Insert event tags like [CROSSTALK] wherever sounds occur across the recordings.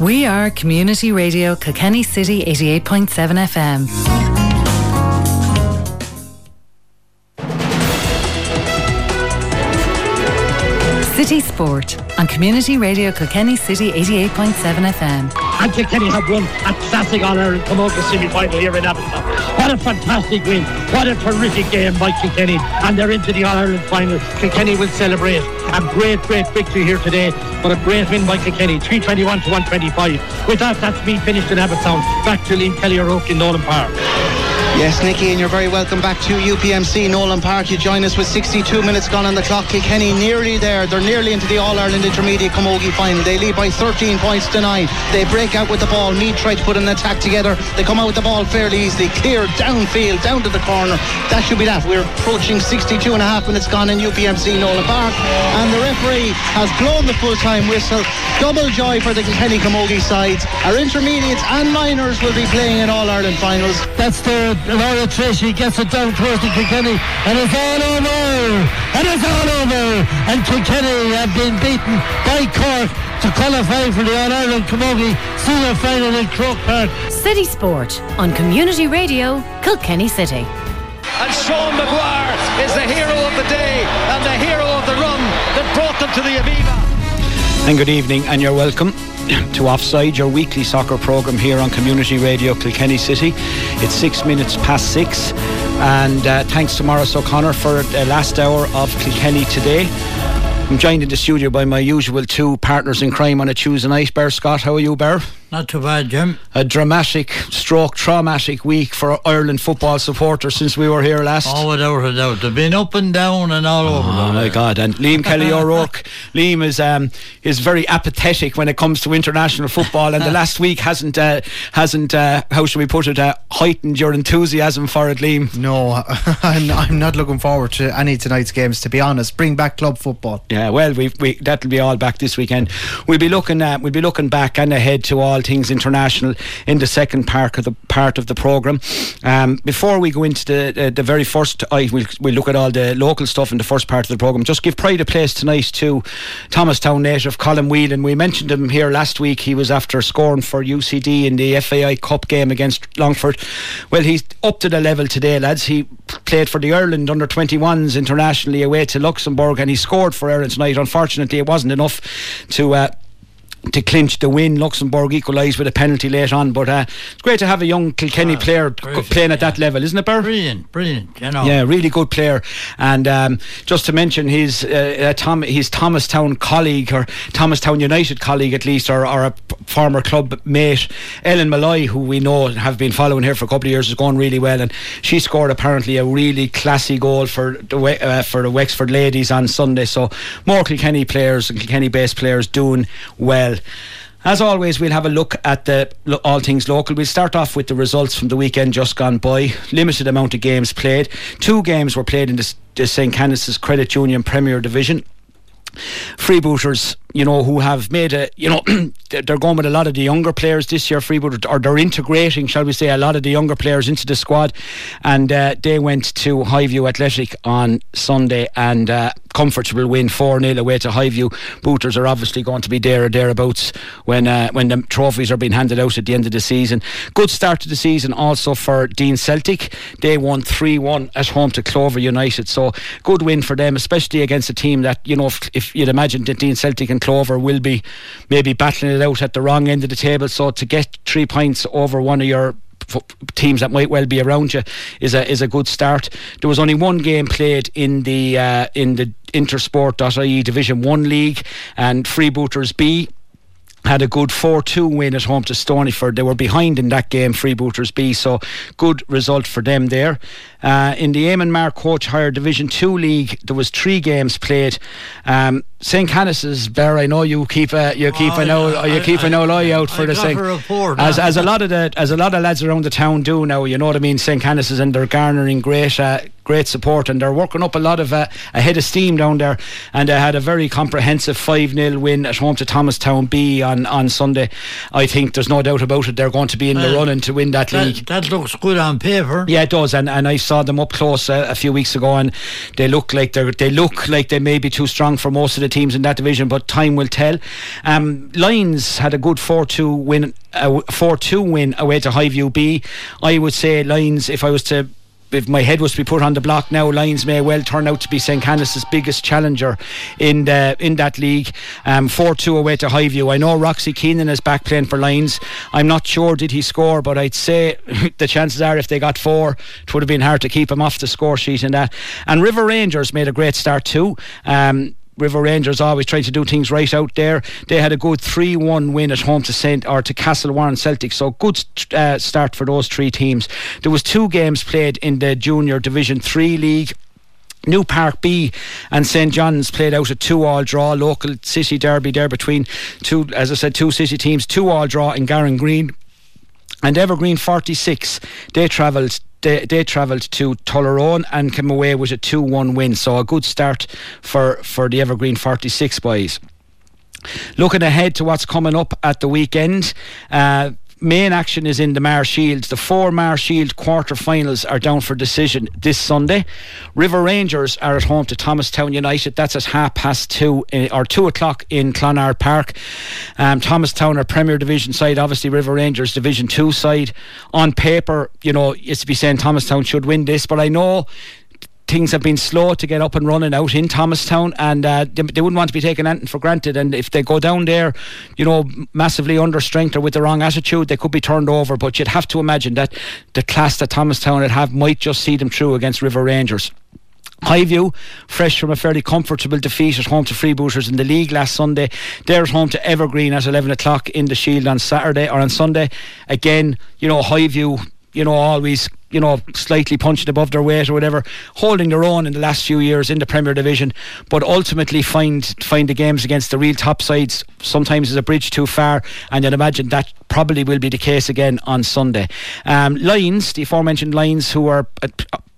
We are Community Radio Kilkenny City 88.7 FM. City Sport on Community Radio Kilkenny City 88.7 FM. And Kilkenny have won a classic All Ireland Camogie semi final here in Abbotsford. What a fantastic win. What a terrific game by Kilkenny. And they're into the All Ireland final. Kilkenny will celebrate a great, great victory here today. But a great win by Kilkenny. 321 to 125. With that, that's me finished in Abbottstown. Back to Liam Kelly O'Rourke in Nowlan Park. Yes, Nicky, and you're very welcome back to UPMC Nowlan Park. You join us with 62 minutes gone on the clock. Kilkenny nearly there. They're nearly into the All Ireland Intermediate Camogie final. They lead by 13 points to 9. They break out with the ball. Meath try to put an attack together. They come out with the ball fairly easily. Clear downfield, down to the corner. That should be that. We're approaching 62 and a half minutes gone in UPMC Nowlan Park. And the referee has blown the full time whistle. Double joy for the Kilkenny Camogie sides. Our intermediates and minors will be playing in All Ireland finals. That's the Laura Tracy gets it down close to Kilkenny and it's all over and it's all over and Kilkenny have been beaten by Cork to qualify for the All-Ireland Camogie Senior Final in Croke Park. City Sport on Community Radio Kilkenny City. And Sean Maguire is the hero of the day and the hero of the run that brought them to the Aviva. And good evening and you're welcome [CLEARS THROAT] to Offside, your weekly soccer programme here on Community Radio Kilkenny City. It's six minutes past six, and uh, thanks to Morris O'Connor for the last hour of Kilkenny today. I'm joined in the studio by my usual two partners in crime on a Tuesday night. Bear Scott, how are you, Bear? Not too bad, Jim. A dramatic, stroke, traumatic week for Ireland football supporters since we were here last. Oh, without a doubt. They've been up and down and all oh, over. Oh, my God. And Liam Kelly [LAUGHS] O'Rourke. Liam is um, is very apathetic when it comes to international football, and the [LAUGHS] last week hasn't, uh, hasn't uh, how should we put it, uh, heightened your enthusiasm for it, Liam. No, [LAUGHS] I'm, I'm not looking forward to any tonight's games, to be honest. Bring back club football. Yeah, well, we, we that'll be all back this weekend. We'll be looking at, we'll be looking back and ahead to all things international in the second part of the part of the program. Um, before we go into the uh, the very first, I will we'll look at all the local stuff in the first part of the program. Just give pride of place tonight to Thomastown native Colin Whelan. We mentioned him here last week. He was after scoring for UCD in the FAI Cup game against Longford. Well, he's up to the level today, lads. He played for the Ireland under 21s internationally away to Luxembourg, and he scored for Ireland tonight. Unfortunately, it wasn't enough to. Uh, to clinch the win. Luxembourg equalised with a penalty late on, but uh, it's great to have a young Kilkenny ah, player playing at yeah. that level, isn't it, Ber? Brilliant, brilliant. You know. Yeah, really good player. And um, just to mention his uh, uh, Tom, his Thomastown colleague or Thomastown United colleague at least, or, or a former club mate, Ellen Molloy, who we know and have been following here for a couple of years, is going really well, and she scored apparently a really classy goal for the uh, for the Wexford ladies on Sunday. So more Kilkenny players and Kilkenny-based players doing well well. As always, we'll have a look at the all things local. We'll start off with the results from the weekend just gone by. Limited amount of games played. Two games were played in the, the St. Canice's Credit Union Premier Division. Freebooters you know, who have made a, you know, [CLEARS THROAT] they're going with a lot of the younger players this year, Freeboot, or they're integrating, shall we say, a lot of the younger players into the squad. And uh, they went to Highview Athletic on Sunday and uh, comfortable win 4 0 away to Highview. Booters are obviously going to be there or thereabouts when uh, when the trophies are being handed out at the end of the season. Good start to the season also for Deen Celtic. They won 3 1 at home to Clover United. So good win for them, especially against a team that, you know, if, if you'd imagine that Deen Celtic and Clover will be maybe battling it out at the wrong end of the table. So to get three points over one of your teams that might well be around you is a is a good start. There was only one game played in the uh, in the Intersport.ie Division One league, and Freebooters B had a good 4 2 win at home to Stonyford. They were behind in that game, Freebooters B, so good result for them there. Uh, in the Eamon Mark Coach Higher Division 2 League, there was three games played. Um, St. Canice's, Bear, I know you keep a, you keep oh, an old, you keep I, an old eye out for I the St. As, as a lot of the as a lot of lads around the town do now, you know what I mean. St. Canice's and they're garnering great uh, great support and they're working up a lot of uh, a head of steam down there. And they had a very comprehensive five 0 win at home to Thomastown B on on Sunday. I think there's no doubt about it. They're going to be in the running to win that, that league. That looks good on paper. Yeah, it does. And and I've saw them up close a, a few weeks ago, and they look like they they look like they may be too strong for most of the teams in that division. But time will tell. Um, Lions had a good four-two win, a four-two win away to Highview B. I would say Lions, if I was to if my head was to be put on the block now, Lions may well turn out to be St. Canice's biggest challenger in the in that league. Um, four two away to Highview. I know Roxy Keenan is back playing for Lions. I'm not sure did he score, but I'd say [LAUGHS] the chances are if they got four, it would have been hard to keep him off the score sheet in that. And River Rangers made a great start too. Um, River Rangers always try to do things right out there. They had a good 3 1 win at home to St. or to Castle Warren Celtic. So good uh, start for those three teams. There was two games played in the Junior Division 3 League. New Park B and St John's played out a two-all draw, local city derby there between two, as I said, two city teams, two-all draw in Garran Green. And Evergreen 46, they travelled they, they travelled to Tullaroan and came away with a 2 1 win. So a good start for, for the Evergreen 46 boys. Looking ahead to what's coming up at the weekend, uh, main action is in the Mar Shield. The four Mar Shield quarter-finals are down for decision this Sunday. River Rangers are at home to Thomastown United. That's at half past two uh, or two o'clock in Clonard Park. Um, Thomastown are Premier Division side. Obviously, River Rangers Division Two side. On paper, you know, it's to be saying Thomastown should win this, but I know things have been slow to get up and running out in Thomastown, and uh, they, they, wouldn't want to be taken anything for granted. And if they go down there, you know, massively under strength or with the wrong attitude, they could be turned over. But you'd have to imagine that the class that Thomastown would have might just see them through against River Rangers. Highview, fresh from a fairly comfortable defeat at home to Freebooters in the league last Sunday. They're at home to Evergreen at 11 o'clock in the Shield on Saturday or on Sunday. Again, you know, Highview, you know, always you know, slightly punching above their weight or whatever, holding their own in the last few years in the Premier Division, but ultimately find find the games against the real top sides sometimes is a bridge too far, and I'd imagine that probably will be the case again on Sunday. Um, Lions, the aforementioned Lions, who are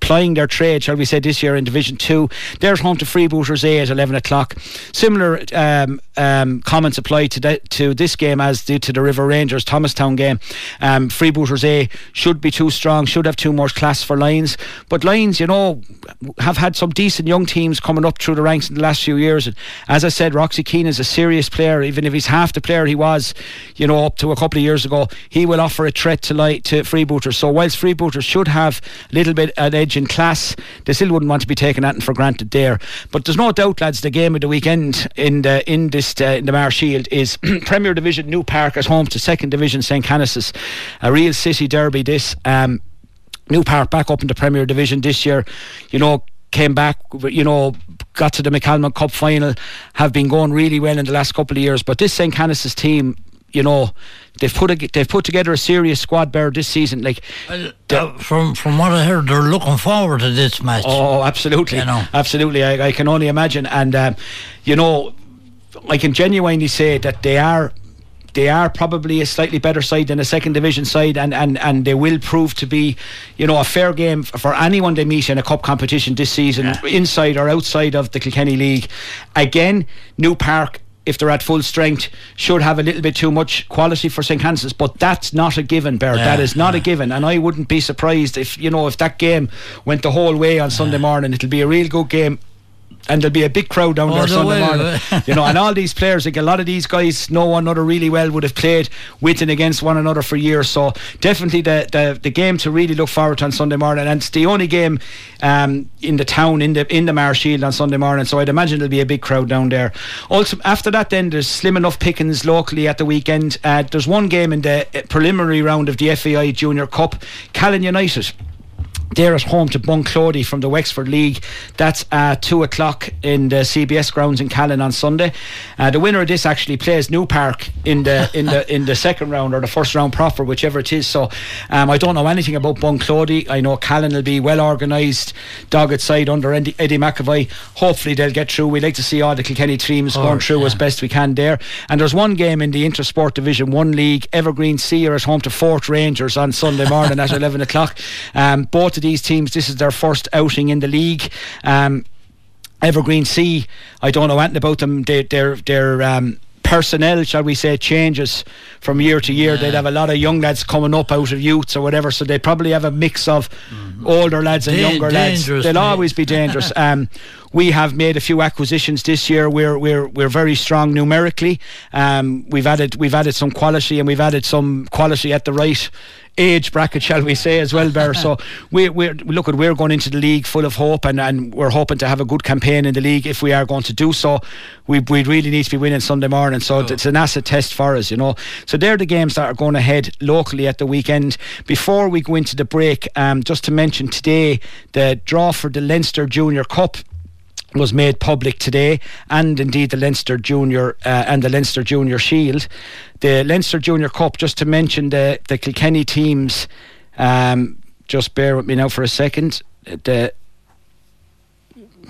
plying their trade, shall we say, this year in Division 2. They're home to Freebooters A at 11 o'clock. Similar um, um, comments apply to, to this game as did to the River Rangers Thomastown game. Um, Freebooters A should be too strong, should have too much class for Lions. But Lions, you know, have had some decent young teams coming up through the ranks in the last few years. And as I said, Roxy Keane is a serious player, even if he's half the player he was, you know, up to a couple of years ago. He will offer a threat to, to Freebooters. So whilst Freebooters should have a little bit an edge in class. They still wouldn't want to be taken at and for granted there. But there's no doubt, lads, the game of the weekend in the in this uh, in the Mar Shield is [CLEARS THROAT] Premier Division New Park at home to Second Division St Canice's. A real city derby. This. Um, New Park back up in the Premier Division this year. You know, came back, you know, got to the McCalmont Cup final, have been going really well in the last couple of years. But this St. Canice's team you know, they've put a, they've put together a serious squad bear this season. Like uh, from from what I heard, they're looking forward to this match. Oh, absolutely, you know. absolutely. I, I can only imagine, and um, you know, I can genuinely say that they are they are probably a slightly better side than a second division side, and, and, and they will prove to be, you know, a fair game for anyone they meet in a cup competition this season, yeah. inside or outside of the Kilkenny League. Again, New Park if they're at full strength, should have a little bit too much quality for St. Francis. But that's not a given, Bear. Yeah, that is not yeah. a given. And I wouldn't be surprised if, you know, if that game went the whole way on Sunday morning. It'll be a real good game and there'll be a big crowd down oh, there Sunday morning. [LAUGHS] you know, and all these players, like a lot of these guys know one another really well, would have played with and against one another for years. So definitely the the, the game to really look forward to on Sunday morning. And it's the only game um, in the town in the in the Mar Shield on Sunday morning. So I'd imagine there'll be a big crowd down there. Also after that, then there's slim enough pickings locally at the weekend. Uh, there's one game in the uh, preliminary round of the FAI Junior Cup, Callan United they're at home to Bunclody from the Wexford League. That's at 2 o'clock in the CBS grounds in Callan on Sunday. Uh, the winner of this actually plays New Park in the in the in the second round or the first round proper, whichever it is. So um, I don't know anything about Bunclody. I know Callan will be well organised, dogged side under Eddie, Eddie McAvoy. Hopefully they'll get through. We'd like to see all the Kilkenny teams oh, going through yeah. as best we can there. And there's one game in the Intersport Division 1 League. Evergreen Sea are at home to Fort Rangers on Sunday morning at [LAUGHS] 11 o'clock. Um, both these teams, this is their first outing in the league. Um, Evergreen Sea, I don't know anything about them. They, they're they're um, personnel, shall we say, changes from year to year. They'd have a lot of young lads coming up out of youths or whatever, so they'd probably have a mix of older lads and Da- younger lads. They'll mate. always be dangerous. [LAUGHS] Um, we have made a few acquisitions this year. We're we're we're very strong numerically. Um, we've added we've added some quality and we've added some quality at the right age bracket, shall we say, as well, Bear. [LAUGHS] so we we're look at we're going into the league full of hope and, and we're hoping to have a good campaign in the league if we are going to do so. We we really need to be winning Sunday morning. So it's an asset test for us, you know. So they're the games that are going ahead locally at the weekend. Before we go into the break, um, just to mention today the draw for the Leinster Junior Cup was made public today, and indeed the Leinster Junior uh, and the Leinster Junior Shield. The Leinster Junior Cup, just to mention the the Kilkenny teams. Um, just bear with me now for a second. The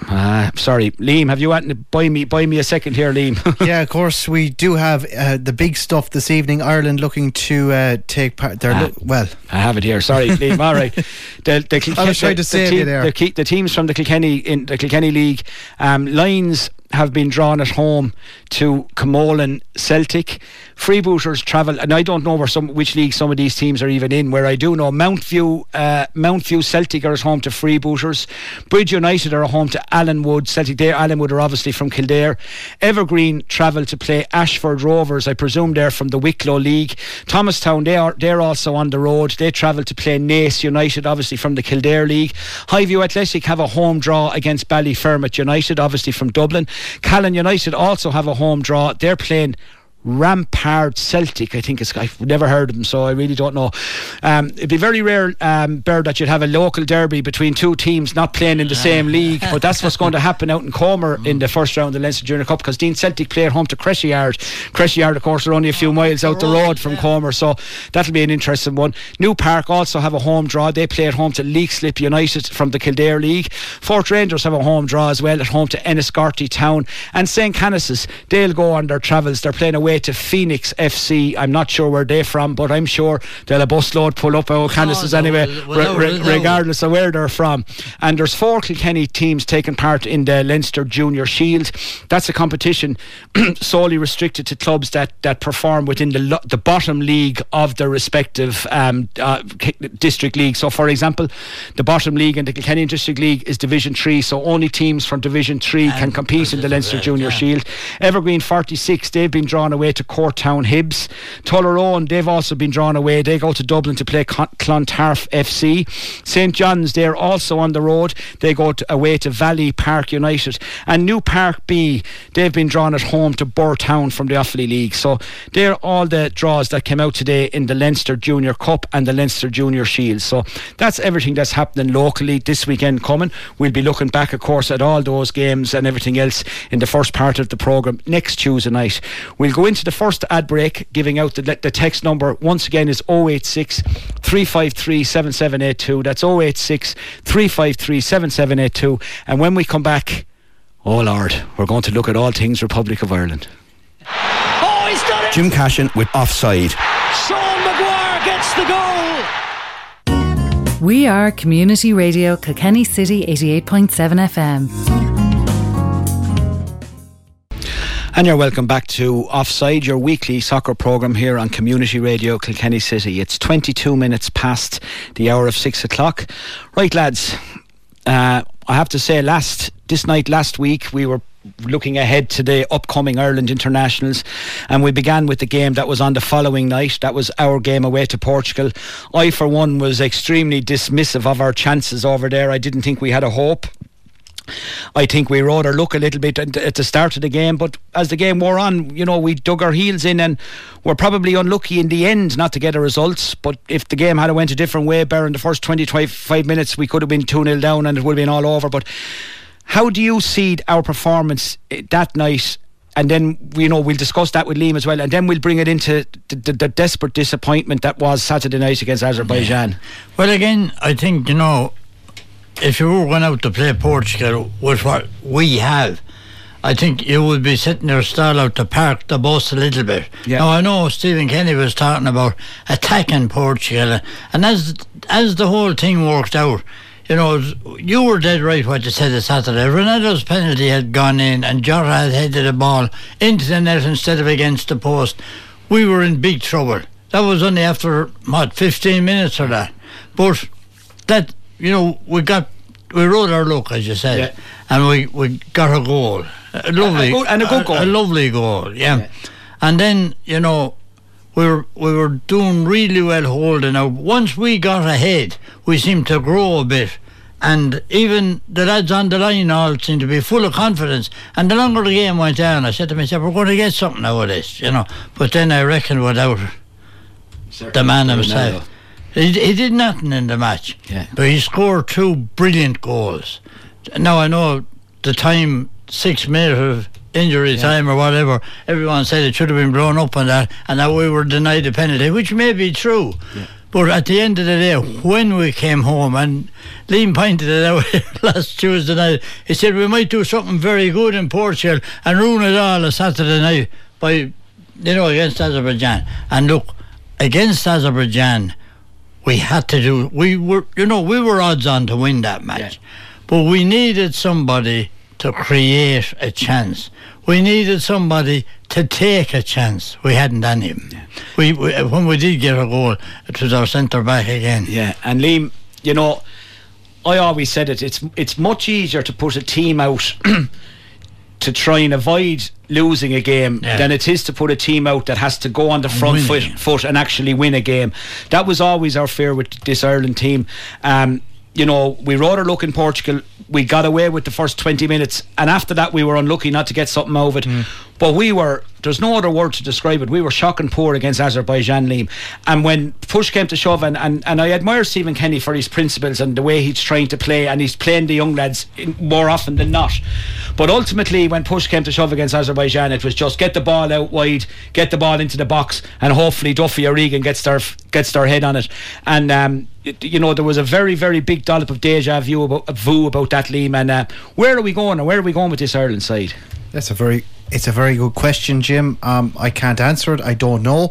uh, sorry, Liam, have you had to buy me buy me a second here, Liam? [LAUGHS] yeah, of course, we do have uh, the big stuff this evening. Ireland looking to uh, take part. They're Ah. lo- well. I have it here. Sorry, Liam. All right. [LAUGHS] The, the, I was trying to the, save the you there. The, the teams from the Kilkenny in the Kilkenny League, um, Lions have been drawn at home to Camolan Celtic. Freebooters travel, and I don't know where some which league some of these teams are even in. Where I do know Mountview, uh, Mountview Celtic are at home to Freebooters. Bridge United are at home to Allenwood Celtic. They Allenwood are obviously from Kildare. Evergreen travel to play Ashford Rovers. I presume they're from the Wicklow League. Thomastown they are they're also on the road. They travel to play Naas United, obviously from the Kildare League. Highview Athletic have a home draw against Ballyfermot United, obviously from Dublin. Callan United also have a home draw. They're playing Rampart Celtic, I think it's. I've never heard of them, so I really don't know. Um, it'd be very rare, um, Bird, that you'd have a local derby between two teams not playing in the same league. [LAUGHS] But that's what's going to happen out in Comer in the first round of the Leinster Junior Cup because Deen Celtic play at home to Crettyard. Creshy Yard, of course, are only a few miles out the road from Comer, so that'll be an interesting one. New Park also have a home draw. They play at home to Leixlip United from the Kildare League. Fort Rangers have a home draw as well at home to Enniscorthy Town. And St. Canice's, they'll go on their travels. They're playing away to Phoenix FC. I'm not sure where they're from, but I'm sure they'll a busload pull up out Canice's no, anyway, well, re- well, re- well, well. regardless of where they're from. And there's four Kilkenny teams taking part in the Leinster Junior Shield. That's a competition [CLEARS THROAT] solely restricted to clubs that, that perform within the lo- the bottom league of their respective um, uh, district league. So, for example, the bottom league in the Kilkenny District League is Division Three. So only teams from Division Three can compete in the Leinster Junior yeah. Shield. Evergreen 46, they've been drawn away to Courtown Hibs. Tullaroan, they've also been drawn away. They go to Dublin to play Clontarf FC. St John's, they're also on the road. They go to, away to Valley Park United. And New Park B, they've been drawn at home to Birr Town from the Offaly League. So they're all the draws that came out today in the Leinster Junior Cup and the Leinster Junior Shield. So that's everything that's happening locally this weekend coming. We'll be looking back, of course, at all those games and everything else in the first part of the programme next Tuesday night. We'll go into the first ad break, giving out the, the text number once again is 086 353 7782. That's 086 353 7782. And when we come back, oh Lord, we're going to look at all things Republic of Ireland. Oh, he's done it! Jim Cashin with Offside. Sean Maguire gets the goal! We are Community Radio Kilkenny City 88.7 FM. And you're welcome back to Offside, your weekly soccer programme here on Community Radio Kilkenny City. It's 22 minutes past the hour of six o'clock. Right, lads, uh, I have to say, last this night, last week, we were looking ahead to the upcoming Ireland internationals and we began with the game that was on the following night that was our game away to Portugal I for one was extremely dismissive of our chances over there I didn't think we had a hope I think we rode our luck a little bit at the start of the game, but as the game wore on, you know, we dug our heels in and were probably unlucky in the end not to get a result. But if the game had went a different way, Bear, in the first 20, 25 minutes, we could have been 2 0 down and it would have been all over. But how do you see our performance eh, that night? And then, you know, we'll discuss that with Liam as well. And then we'll bring it into the, the, the desperate disappointment that was Saturday night against Azerbaijan. Well, again, I think, you know, if you were going out to play Portugal with what we have, I think you would be sitting there stall out to park the bus a little bit. Yeah. Now, I know Stephen Kenny was talking about attacking Portugal, and as as the whole thing worked out, you know, you were dead right what you said this Saturday. Ronaldo's penalty had gone in and Jota had headed the ball into the net instead of against the post. We were in big trouble. That was only after, what, 15 minutes or that. But that, you know, we got, we rode our luck, as you said, Yeah. and we, we got a goal. A lovely, good- and a good goal. A, lovely goal, yeah. Yeah. And then, you know, we were we were doing really well holding out. Once we got ahead, we seemed to grow a bit. And even the lads on the line all seemed to be full of confidence. And the longer the game went on, I said to myself, we're going to get something out of this, you know. But then I reckon without the man himself, he, he did nothing in the match. Yeah. But he scored two brilliant goals. Now I know the time, six minutes of injury time or whatever, everyone said it should have been blown up on that, and that we were denied the penalty, which may be true. But at the end of the day, when we came home, and Liam pointed it out [LAUGHS] last Tuesday night, he said we might do something very good in Portugal and ruin it all on Saturday night by, you know, against Azerbaijan. And look, against Azerbaijan, we had to do. We were, you know, we were odds on to win that match, but we needed somebody to create a chance. We needed somebody to take a chance. We hadn't any. him. We, we when we did get a goal, it was our centre back again. Yeah, and Liam, you know, I always said it. It's it's much easier to put a team out [CLEARS THROAT] to try and avoid losing a game Yeah. than it is to put a team out that has to go on the front foot, foot and actually win a game. That was always our fear with this Ireland team. Um, you know, we rode our luck in Portugal. We got away with the first 20 minutes, and after that, we were unlucky not to get something out of it. Mm. But we were, there's no other word to describe it. We were shocking poor against Azerbaijan, Liam. And when push came to shove, and, and, and I admire Stephen Kenny for his principles and the way he's trying to play, and he's playing the young lads in, more often than not. But ultimately, when push came to shove against Azerbaijan, it was just get the ball out wide, get the ball into the box, and hopefully Duffy or Regan gets their gets their head on it. And um, you know, there was a very very big dollop of deja vu about, vu about that, Liam. And uh, where are we going, and where are we going with this Ireland side? That's a very it's a very good question, Jim. Um, I can't answer it. I don't know.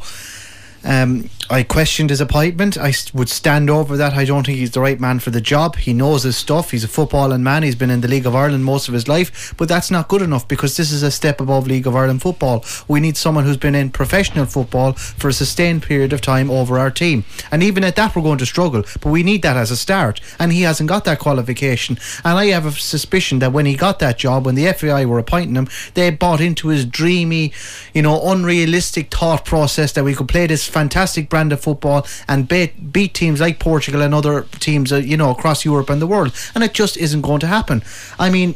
Um, I questioned his appointment. I would stand over that. I don't think he's the right man for the job. He knows his stuff. He's a footballing man. He's been in the League of Ireland most of his life, but that's not good enough because this is a step above League of Ireland football. We need someone who's been in professional football for a sustained period of time over our team. And even at that, we're going to struggle. But we need that as a start. And he hasn't got that qualification. And I have a suspicion that when he got that job, when the FAI were appointing him, they bought into his dreamy, you know, unrealistic thought process that we could play this fantastic brand of football and beat, beat teams like Portugal and other teams, uh, you know, across Europe and the world. And it just isn't going to happen. I mean,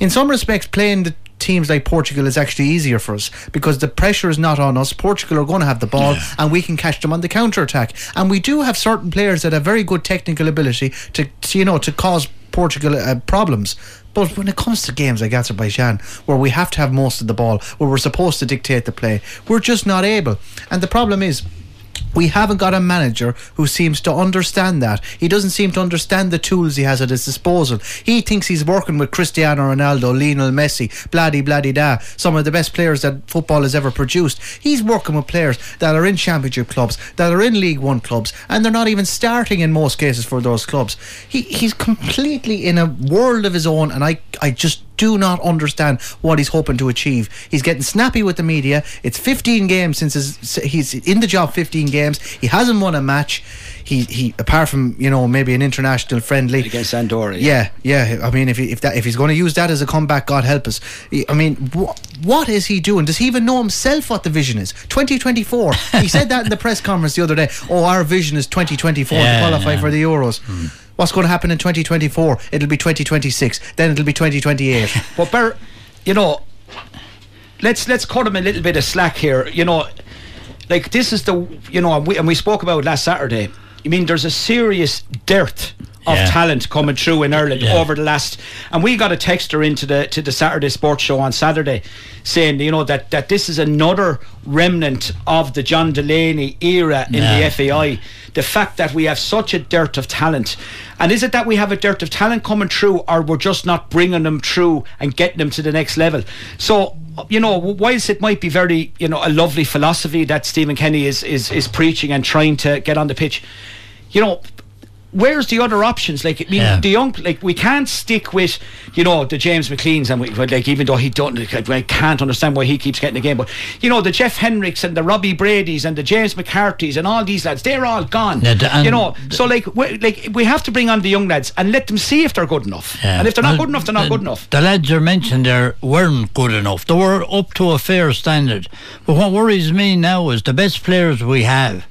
in some respects, playing the teams like Portugal is actually easier for us because the pressure is not on us. Portugal are going to have the ball and we can catch them on the counter attack. And we do have certain players that have very good technical ability to, to you know, to cause Portugal uh, problems. But when it comes to games like Azerbaijan, where we have to have most of the ball, where we're supposed to dictate the play, we're just not able. And the problem is, we haven't got a manager who seems to understand that. He doesn't seem to understand the tools he has at his disposal. He thinks he's working with Cristiano Ronaldo, Lionel Messi, bloody bloody da, some of the best players that football has ever produced. He's working with players that are in championship clubs, that are in League One clubs, and they're not even starting in most cases for those clubs. He he's completely in a world of his own, and I I just do not understand what he's hoping to achieve. He's getting snappy with the media. It's 15 games since his, he's in the job. 15 games. He hasn't won a match. He he apart from you know maybe an international friendly Against Andorra, Yeah, yeah. I mean, if he, if that if he's going to use that as a comeback, God help us. I mean, wh- what is he doing? Does he even know himself what the vision is? 2024. he said that in the [LAUGHS] press conference the other day. Oh, our vision is 2024 to qualify yeah. for the Euros. Hmm. What's going to happen in 2024? It'll be 2026. Then it'll be 2028. [LAUGHS] But Ber, you know, let's let's cut him a little bit of slack here. You know, like this is the you know, and we, and we spoke about last Saturday. I mean, there's a serious dearth of Yeah. talent coming through in Ireland Yeah. over the last, and we got a texter into the to the Saturday Sports Show on Saturday, saying you know that that this is another remnant of the John Delaney era in the FAI. The fact that we have such a dearth of talent, and is it that we have a dearth of talent coming through, or we're just not bringing them through and getting them to the next level? So you know, whilst it might be very you know a lovely philosophy that Stephen Kenny is is is preaching and trying to get on the pitch, you know where's the other options? Like, I mean, Yeah. the young, like, we can't stick with, you know, the James McLeans, and we, like, even though he don't, I can't understand why he keeps getting the game, but you know, the Jeff Hendricks and the Robbie Brady's and the James McCarthy's and all these lads, they're all gone. Yeah, the- you know, so like, we, like, we have to bring on the young lads and let them see if they're good enough. Yeah. And if they're not Well, good enough, they're not the- good enough. The lads you mentioned there weren't good enough. They were up to a fair standard. But what worries me now is the best players we have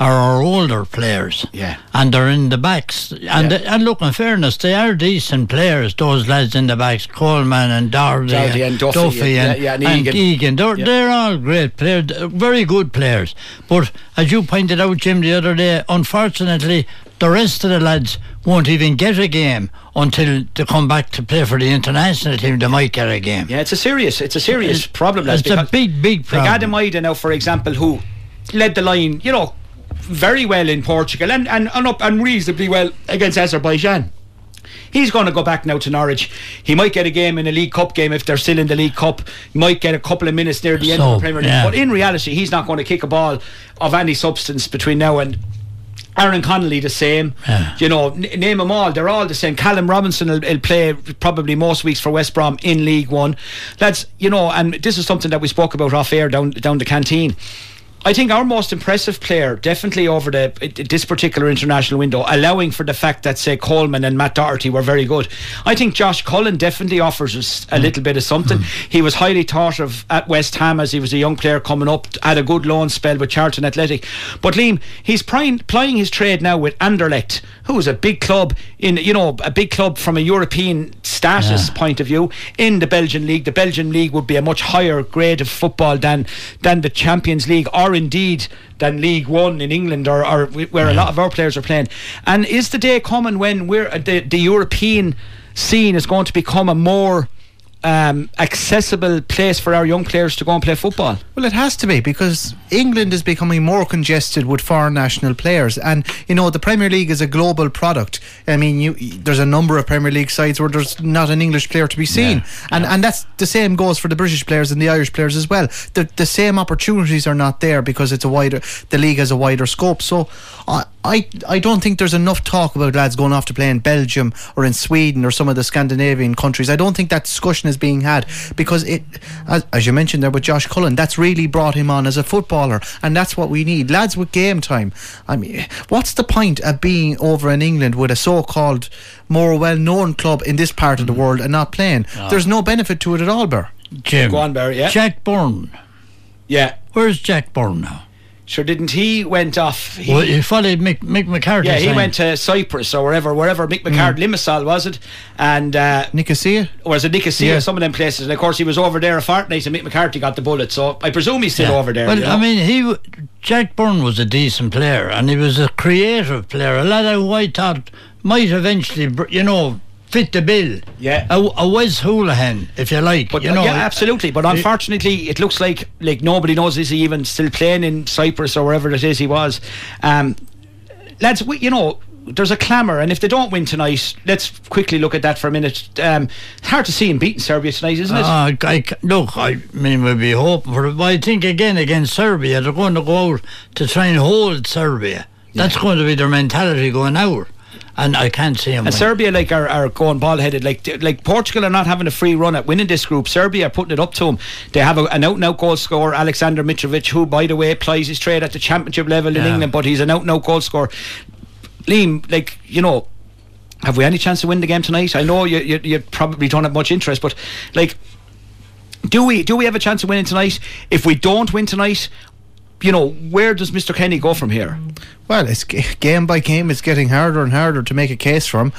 are our older players. Yeah. And they're in the backs. And, Yeah. and look, in fairness, they are decent players, those lads in the backs, Coleman and Doherty, Doherty and Duffy, Duffy yeah, and, yeah, and and Egan. Egan. They're, Yeah. they're all great players, very good players. But as you pointed out, Jim, the other day, unfortunately, the rest of the lads won't even get a game until they come back to play for the international team. They might get a game. Yeah, it's a serious, it's a serious It's- problem. lads, it's a big, big Like problem. Adam Idah now, for example, who led the line, you know, very well in Portugal and, and, and up and reasonably well against Azerbaijan. He's going to go back now to Norwich. He might get a game in a League Cup game if they're still in the League Cup. He might get a couple of minutes near the end of the Premier League. yeah. But in reality, he's not going to kick a ball of any substance between now and. Aaron Connolly the same, Yeah. you know. N- name them all; they're all the same. Callum Robinson will, will play probably most weeks for West Brom in League One. That's you know, and this is something that we spoke about off air down down the canteen. I think our most impressive player, definitely over the this particular international window, allowing for the fact that say Coleman and Matt Doherty were very good. I think Josh Cullen definitely offers us a mm. little bit of something. Mm. He was highly thought of at West Ham as he was a young player coming up, had a good loan spell with Charlton Athletic. But Liam, he's plying, plying his trade now with Anderlecht, who is a big club in you know a big club from a European status Yeah. point of view in the Belgian league. The Belgian league would be a much higher grade of football than than the Champions League or indeed than League One in England or, or where a lot of our players are playing. And is the day coming when we're uh, the, the European scene is going to become a more um, accessible place for our young players to go and play football? Well, it has to be because England is becoming more congested with foreign national players, and you know the Premier League is a global product. I mean, you, there's a number of Premier League sides where there's not an English player to be seen, and and that's the same goes for the British players and the Irish players as well. The the same opportunities are not there because it's a wider the league has a wider scope. So I I I don't think there's enough talk about lads going off to play in Belgium or in Sweden or some of the Scandinavian countries. I don't think that discussion is being had because it, as, as you mentioned there with Josh Cullen, that's really brought him on as a footballer, and that's what we need. Lads with game time. I mean, what's the point of being over in England with a so-called more well-known club in this part of the mm. world and not playing? Ah. There's no benefit to it at all, Bear. Jim. Go on, Barry, yeah. Jack Byrne. Yeah. Where's Jack Byrne now? Sure, didn't he went off? He, well, he followed Mick, Mick McCarthy. yeah, he saying- went to Cyprus or wherever, wherever Mick McCart, Limassol was it, and uh, Nicosia. or was it Nicosia, Yeah. some of them places. And of course, he was over there a fortnight, and Mick McCarthy got the bullet. So I presume he's still Yeah. over there. Well, you know? I mean, he Jack Byrne was a decent player, and he was a creative player. A lot of who I thought might eventually, you know, fit the bill. Yeah. a, a Wes Hoolahan, if you like. But you uh, know, yeah, absolutely. But unfortunately, it looks like like nobody knows is he even still playing in Cyprus or wherever it is he was. Um, lads, we, you know. There's a clamour, and if they don't win tonight, let's quickly look at that for a minute. Um, it's hard to see him beating Serbia tonight, isn't it? Uh, I, look, I mean, we'll be hoping for it. But I think again against Serbia, they're going to go out to try and hold Serbia. That's going to be their mentality going out, and I can't see them. And win. Serbia, like, are, are going ball headed. Like, like Portugal are not having a free run at winning this group. Serbia are putting it up to them. They have a, an out and out goal scorer, Alexander Mitrovic, who, by the way, plies his trade at the championship level in Yeah. England, but he's an out and out goal scorer. Liam, like, you know, have we any chance to win the game tonight? I know you, you, you probably don't have much interest, but, like, do we do we have a chance of winning tonight? If we don't win tonight, you know, where does Mr. Kenny go from here? Well, it's game by game. It's getting harder and harder to make a case for him.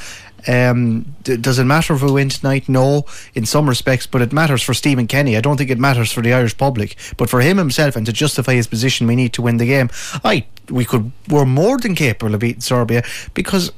Um, d- does it matter if we win tonight? No, in some respects, but it matters for Stephen Kenny. I don't think it matters for the Irish public, but for him himself and to justify his position, we need to win the game. I we could we're more than capable of beating Serbia because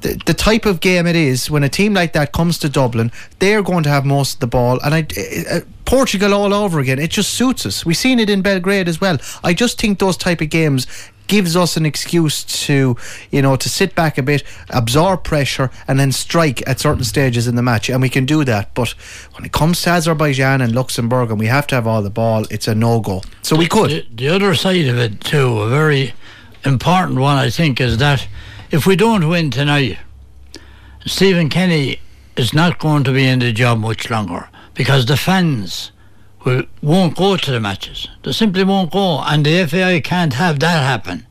the, the type of game it is when a team like that comes to Dublin, they're going to have most of the ball, and I. Uh, Portugal all over again. It just suits us. We've seen it in Belgrade as well. I just think those type of games gives us an excuse to, you know, to sit back a bit, absorb pressure, and then strike at certain stages in the match, and we can do that. But when it comes to Azerbaijan and Luxembourg, and we have to have all the ball, it's a no go. So we could. The, the other side of it too, a very important one, I think, is that if we don't win tonight, Stephen Kenny is not going to be in the job much longer because the fans will, won't go to the matches. They simply won't go, and the FAI can't have that happen.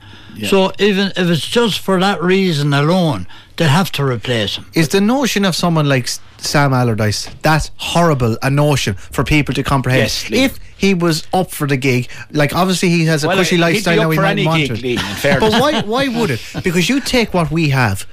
So even if it's just for that reason alone, they have to replace him. Is the notion of someone like Sam Allardyce that horrible a notion for people to comprehend? Yes, Liam. if he was up for the gig, like obviously he has a Well, cushy he'd be lifestyle up now, he for might any want gig, it. In fairness. But why? Why would it? [LAUGHS] Because you take what we have,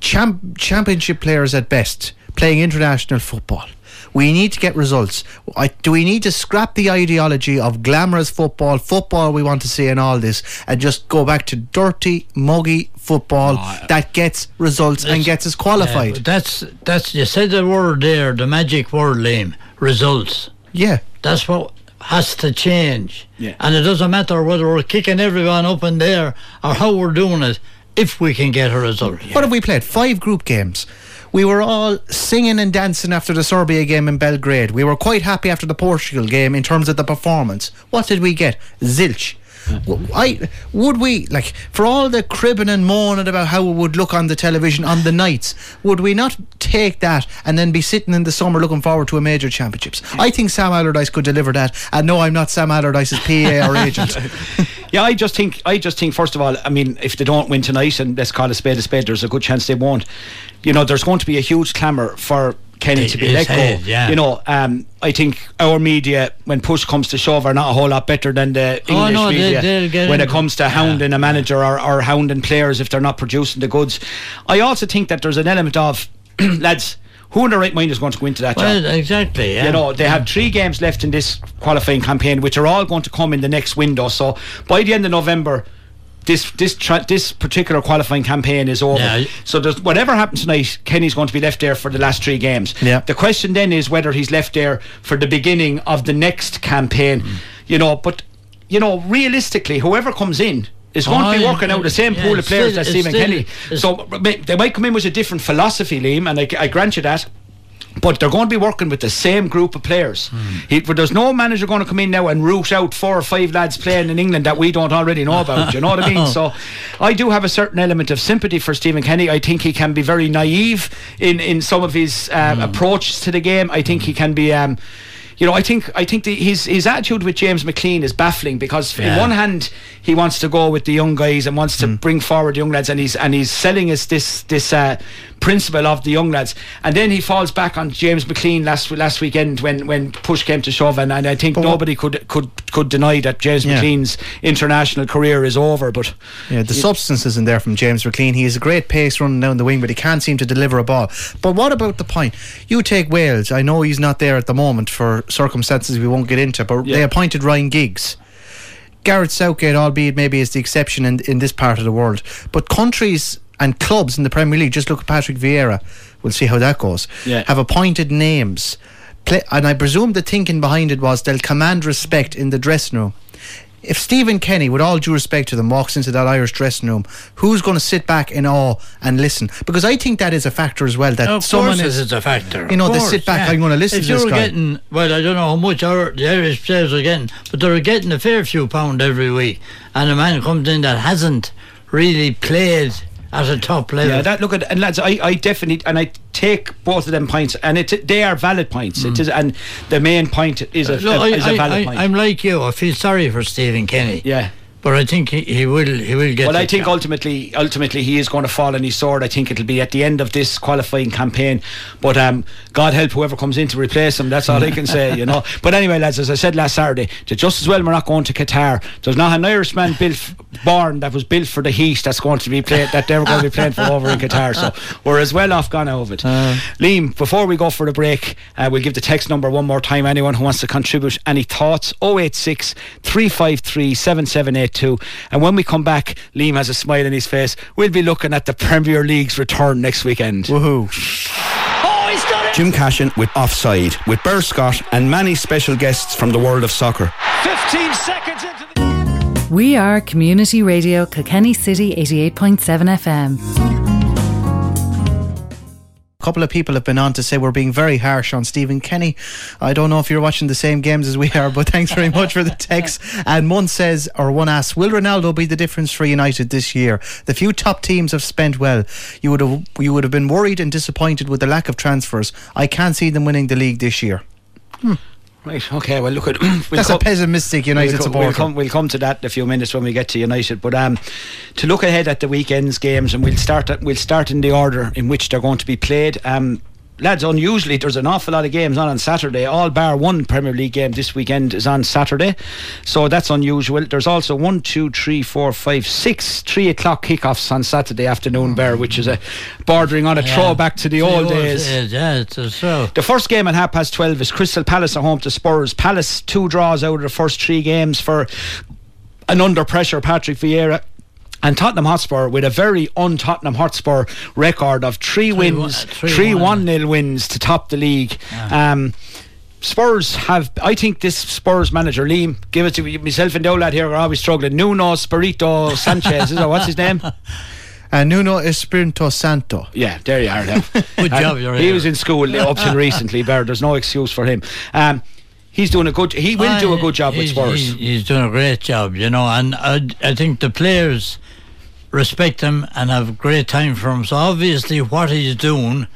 champ, championship players at best playing international football. We need to get results. I, do we need to scrap the ideology of glamorous football, football we want to see, and all this, and just go back to dirty, muggy football ah, that gets results and gets us qualified? but that's that's you said the word there, the magic word, Liam. Results. yeah. That's what has to change. Yeah. And it doesn't matter whether we're kicking everyone up in there or how we're doing it, if we can get a result. What have we played? Five group games. We were all singing and dancing after the Serbia game in Belgrade. We were quite happy after the Portugal game in terms of the performance. What did we get? Zilch. I would we like for all the cribbing and moaning about how it would look on the television on the nights. Would we not take that and then be sitting in the summer looking forward to a major championships? I think Sam Allardyce could deliver that. And no, I'm not Sam Allardyce's PA or agent. [LAUGHS] Yeah, I just think I just think first of all, I mean, if they don't win tonight, and let's call a spade a spade, there's a good chance they won't. You know, there's going to be a huge clamour for Kenny to be let head, go. yeah. You know, um, I think our media, when push comes to shove, are not a whole lot better than the Oh, English no, media they'll when it comes to hounding Yeah. a manager or, or hounding players if they're not producing the goods. I also think that there's an element of [CLEARS THROAT] lads. Who in their right mind is going to go into that Well, job? exactly. Yeah. You know, they have three games left in this qualifying campaign, which are all going to come in the next window. So by the end of November, this this tra- this particular qualifying campaign is over. Yeah. So there's whatever happens tonight, Kenny's going to be left there for the last three games. Yeah. The question then is whether he's left there for the beginning of the next campaign. Mm. You know, but you know, realistically, whoever comes in. Is going Oh, to be working out the same yeah, pool of players still- as Stephen Kenny. So they might come in with a different philosophy, Liam, and I, I grant you that. But they're going to be working with the same group of players. He, there's no manager going to come in now and root out four or five lads playing in England that we don't already know about. you know what I mean? [LAUGHS] So I do have a certain element of sympathy for Stephen Kenny. I think he can be very naive in, in some of his um, approaches to the game. I think he can be. Um, you know, I think I think the, his his attitude with James McLean is baffling because in one hand he wants to go with the young guys and wants to bring forward the young lads and he's and he's selling us this this uh, principle of the young lads and then he falls back on James McLean last last weekend when when push came to shove and, and I think what- nobody could could could deny that James Yeah. McLean's international career is over but Yeah, the substance isn't there from James McLean. He has a great pace running down the wing, but he can't seem to deliver a ball. But what about the point? You take Wales. I know he's not there at the moment for circumstances we won't get into, but Yeah. they appointed Ryan Giggs. Gareth Southgate, albeit maybe is the exception in, in this part of the world. But countries and clubs in the Premier League, just look at Patrick Vieira, we'll see how that goes, Yeah. have appointed names. Play, and I presume the thinking behind it was they'll command respect in the dressing room. If Stephen Kenny, with all due respect to them, walks into that Irish dressing room, who's going to sit back in awe and listen? Because I think that is a factor as well. That Of someone course is it's a factor. you know, Of they sit back, yeah. I'm gonna listen If to you're guy. getting, well, I don't know how much our, the Irish players are getting, but they're getting a fair few pound every week. And a man comes in that hasn't really played at a top level. yeah that look at and lads I, I definitely and I take both of them points and it they are valid points it mm. is and the main point is a, Look, I, is a I, valid I, point I'm like you. I feel sorry for Stephen Kenny. yeah But I think he, he will he will get. Well, I think job. ultimately, ultimately, he is going to fall on his sword. I think it'll be at the end of this qualifying campaign. But um, God help whoever comes in to replace him. That's all I can say, you know. [LAUGHS] But anyway, lads, as I said last Saturday, just as well we're not going to Qatar. There's not an Irishman built, born that was built for the heat that's going to be played that they're going to be playing for over in Qatar. So we're as well off gone out of it. Liam, before we go for the break, uh, we'll give the text number one more time. Anyone who wants to contribute any thoughts, 086 353 7782. And when we come back, Liam has a smile on his face. We'll be looking at the Premier League's return next weekend. Woohoo. Oh, Jim Cashin with Offside, with Burr Scott and many special guests from the world of soccer. 15 seconds into the. We are Community Radio Kilkenny City 88.7 FM. Couple of people have been on to say we're being very harsh on Stephen Kenny. I don't know if you're watching the same games as we are, but thanks very much for the [LAUGHS] text. And one says, or one asks, will Ronaldo be the difference for United this year? The few top teams have spent well. You would have you would have been worried and disappointed with the lack of transfers. I can't see them winning the league this year. Hmm. Right. Okay. Well, look at [CLEARS THROAT] we'll that's come, a pessimistic United we'll, supporter. We'll come, we'll come to that in a few minutes when we get to United. But um, to look ahead at the weekend's games, and we'll start at, we'll start in the order in which they're going to be played. Um, lads, unusually, there's an awful lot of games on on Saturday. All bar one Premier League game this weekend is on Saturday, so that's unusual. There's also one, two, three, four, five, six three o'clock kickoffs on Saturday afternoon, bar, which is a bordering on a Yeah. throwback to the old old days. days, yeah, it's a- so. The first game at half past 12 is Crystal Palace at home to Spurs. Palace, two draws out of the first three games for an under pressure Patrick Vieira. And Tottenham Hotspur with a very un Tottenham Hotspur record of three, one- wins, three three one. 1 nil wins to top the league. Um, Spurs have, I think this Spurs manager, Liam, give it to me, myself and Dowlad here are always struggling. Nuno Spirito Sanchez, is that what's his name? [LAUGHS] Uh, Nuno Espirito Santo. Yeah, there you are. [LAUGHS] Good And job, you're He here. was in school up till [LAUGHS] recently, Bear. There's no excuse for him. Um, he's doing a good. He will do a good job with Spurs. He's, he's doing a great job, you know, and I, I think the players respect him and have great time for him. So obviously, what he's doing,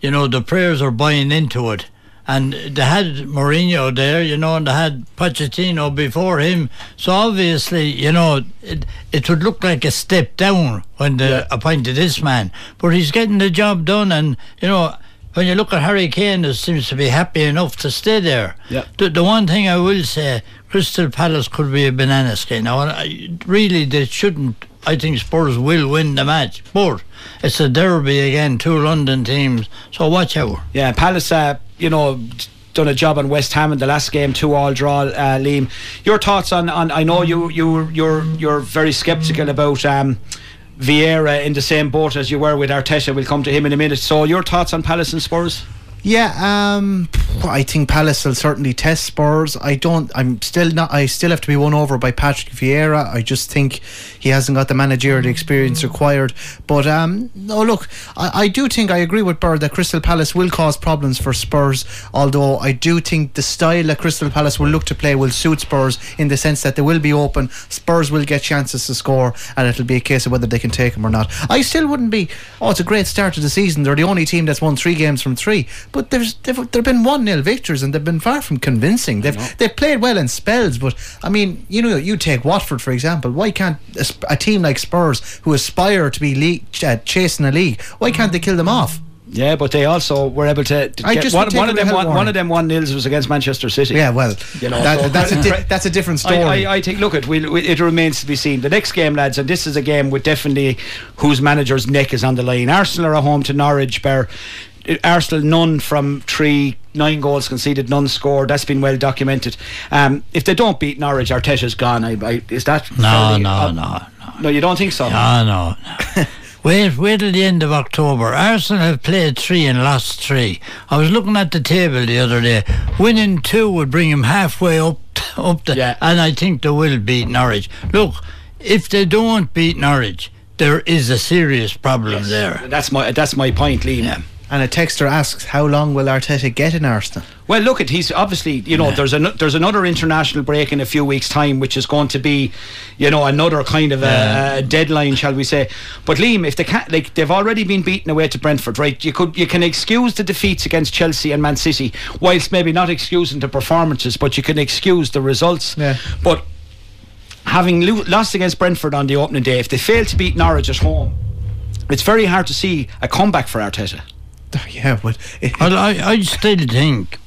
you know, the players are buying into it. And they had Mourinho there, you know, and they had Pochettino before him. So obviously, you know, it, it would look like a step down when they appointed this man. But he's getting the job done, and, you know, when you look at Harry Kane, he seems to be happy enough to stay there. Yeah. The, the one thing I will say, Crystal Palace could be a banana skin. Now, I, really, they shouldn't. I think Spurs will win the match, but it's a derby again, two London teams. So watch out. Yeah, Palace, uh, you know, done a job on West Ham in the last game, two all draw. Uh, Liam, your thoughts on, on? I know you you you're you're very sceptical about. Um, Vieira in the same boat as you were with Arteta. We'll come to him in a minute. So, your thoughts on Palace and Spurs? Yeah, um, I think Palace will certainly test Spurs. I don't. I'm still not. I still have to be won over by Patrick Vieira. I just think he hasn't got the managerial experience required. But um, no, look, I, I do think I agree with Bird that Crystal Palace will cause problems for Spurs. Although I do think the style that Crystal Palace will look to play will suit Spurs in the sense that they will be open. Spurs will get chances to score, and it'll be a case of whether they can take them or not. I still wouldn't be. Oh, it's a great start to the season. They're the only team that's won three games from three. But there's they've, there've been one nil victors, and they've been far from convincing. They've they've played well in spells, but I mean, you know, you take Watford for example. Why can't a, a team like Spurs, who aspire to be league, uh, chasing a league, why can't they kill them off? Yeah, but they also were able to. to I get just one, one of them. One, one of them one nils was against Manchester City. Yeah, well, You know, that, so- that's a [LAUGHS] di- that's a different story. I, I, I think. Look, it we'll, it remains to be seen. The next game, lads, and this is a game with definitely whose manager's neck is on the line. Arsenal are home to Norwich. Bear Arsenal none from three, nine goals conceded, none scored. That's been well documented. Um, if they don't beat Norwich, Arteta's gone. I, I, is that No, fairly- no, uh, no, no? You don't think so? no, no. no. Wait, wait till the end of October. Arsenal have played three and lost three. I was looking at the table the other day. Winning two would bring them halfway up, up the, Yeah. and I think they will beat Norwich. Look, if they don't beat Norwich, there is a serious problem there. That's my that's my point, Liam. Yeah. And a texter asks, how long will Arteta get in Arsenal? Well, look at he's obviously you know there's an there's another international break in a few weeks' time, which is going to be, you know, another kind of a, a deadline, shall we say? But Liam, if they can't, like they've already been beaten away to Brentford, right? You could you can excuse the defeats against Chelsea and Man City, whilst maybe not excusing the performances, but you can excuse the results. Yeah. But having lo- lost against Brentford on the opening day, if they fail to beat Norwich at home, it's very hard to see a comeback for Arteta. Oh, yeah, but Well, I, I still think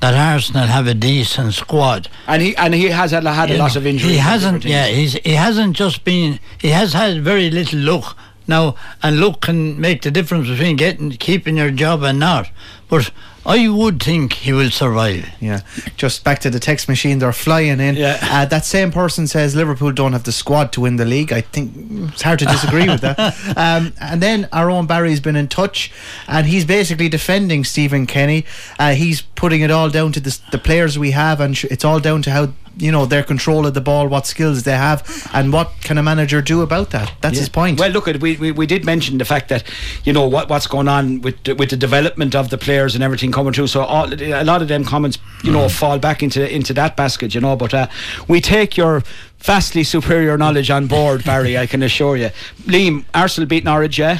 that Arsenal have a decent squad. And he and he has had, had a lot of injuries. He hasn't. Yeah, he's he hasn't just been. He has had very little luck now, and luck can make the difference between getting keeping your job and not. But I would think he will survive. Yeah, just back to the text machine, they're flying in. Yeah. Uh, that same person says Liverpool don't have the squad to win the league. I think it's hard to disagree with that. [LAUGHS] Um, and then our own Barry's been in touch, and he's basically defending Stephen Kenny. Uh, he's putting it all down to the, the players we have, and sh- it's all down to how you know their control of the ball, what skills they have, and what can a manager do about that? That's Yeah. his point. Well, look, at we, we we did mention the fact that you know what what's going on with the, with the development of the players and everything coming through. So all, a lot of them comments, you know, fall back into into that basket, you know. But uh, we take your vastly superior knowledge on board, Barry. I can assure you. Liam, Arsenal beat Norwich, yeah.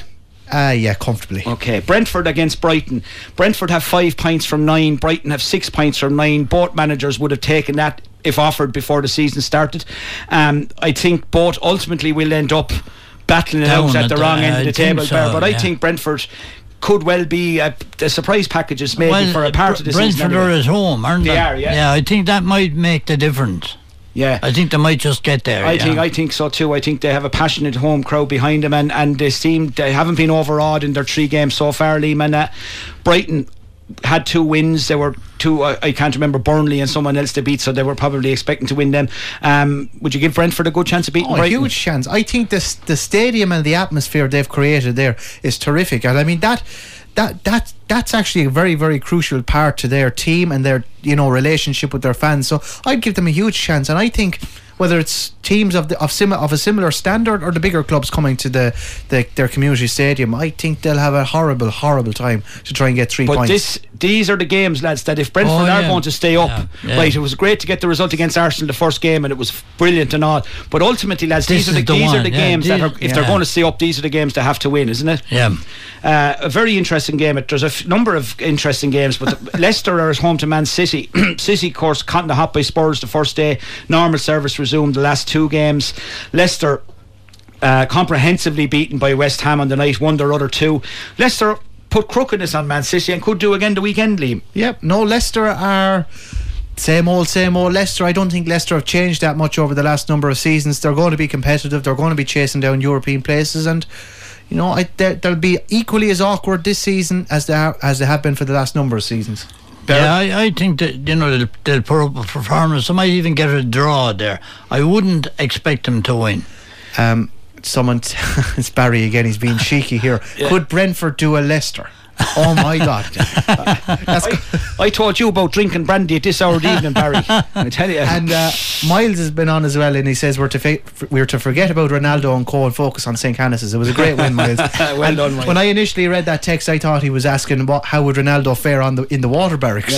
Ah, yeah, comfortably. Okay, Brentford against Brighton. Brentford have five points from nine. Brighton have six points from nine. Both managers would have taken that if offered before the season started. Um, I think both ultimately will end up battling it Down out at at the the- wrong end of the table, so, Bear, but I think Brentford could well be a, a surprise packages maybe for a part of the Brentford season. are anyway. at home, aren't They they? are, yeah. Yeah, I think that might make the difference. Yeah. I think they might just get there. I yeah. think I think so too. I think they have a passionate home crowd behind them, and, and they seem they haven't been overawed in their three games so far, Liam. And uh, Brighton had two wins. They were two. I, I can't remember Burnley and someone else to beat, so they were probably expecting to win them. Um, would you give Brentford a good chance of beating Oh, a Brighton? huge chance. I think this the stadium and the atmosphere they've created there is terrific, and I mean that that that that's actually a very very crucial part to their team and their you know relationship with their fans. So I'd give them a huge chance, and I think. Whether it's teams of the, of sim, of a similar standard or the bigger clubs coming to the, the their community stadium, I think they'll have a horrible, horrible time to try and get three But points. this, these are the games, lads, that if Brentford Oh, are going to stay up, Yeah, yeah. right? It was great to get the result against Arsenal the first game, and it was brilliant and all. But ultimately, lads, This these are the, the these are the yeah, games that are, if they're going to stay up, these are the games they have to win, isn't it? Yeah. Uh, a very interesting game. There's a f- number of interesting games, but the- [LAUGHS] Leicester are at home to Man City. [CLEARS THROAT] City, of course, caught in the hot by Spurs the first day. Normal service resumed the last two games. Leicester. Uh, comprehensively beaten by West Ham on the night, won their other two. Leicester put crookedness on Man City and could do again the weekend, Liam. Yep. No, Leicester are same old, same old. Leicester. I don't think Leicester have changed that much over the last number of seasons. They're going to be competitive. They're going to be chasing down European places, and you know, I, they- they'll be equally as awkward this season as they are, as they have been for the last number of seasons. Yeah, I, I think that you know they'll, they'll put up a performance. They might even get a draw there. I wouldn't expect them to win. Um, someone, t- [LAUGHS] it's Barry again. He's being cheeky here. Could Brentford do a Leicester? [LAUGHS] Oh my God! I, I told you about drinking brandy at this hour of the evening, Barry. [LAUGHS] I tell you. And uh, Miles has been on as well, and he says we're to fi- we're to forget about Ronaldo and Co and focus on St. Canice's. It was a great win, [LAUGHS] Miles. Well And done, Miles. When I initially read that text, I thought he was asking what how would Ronaldo fare on the in the water barracks.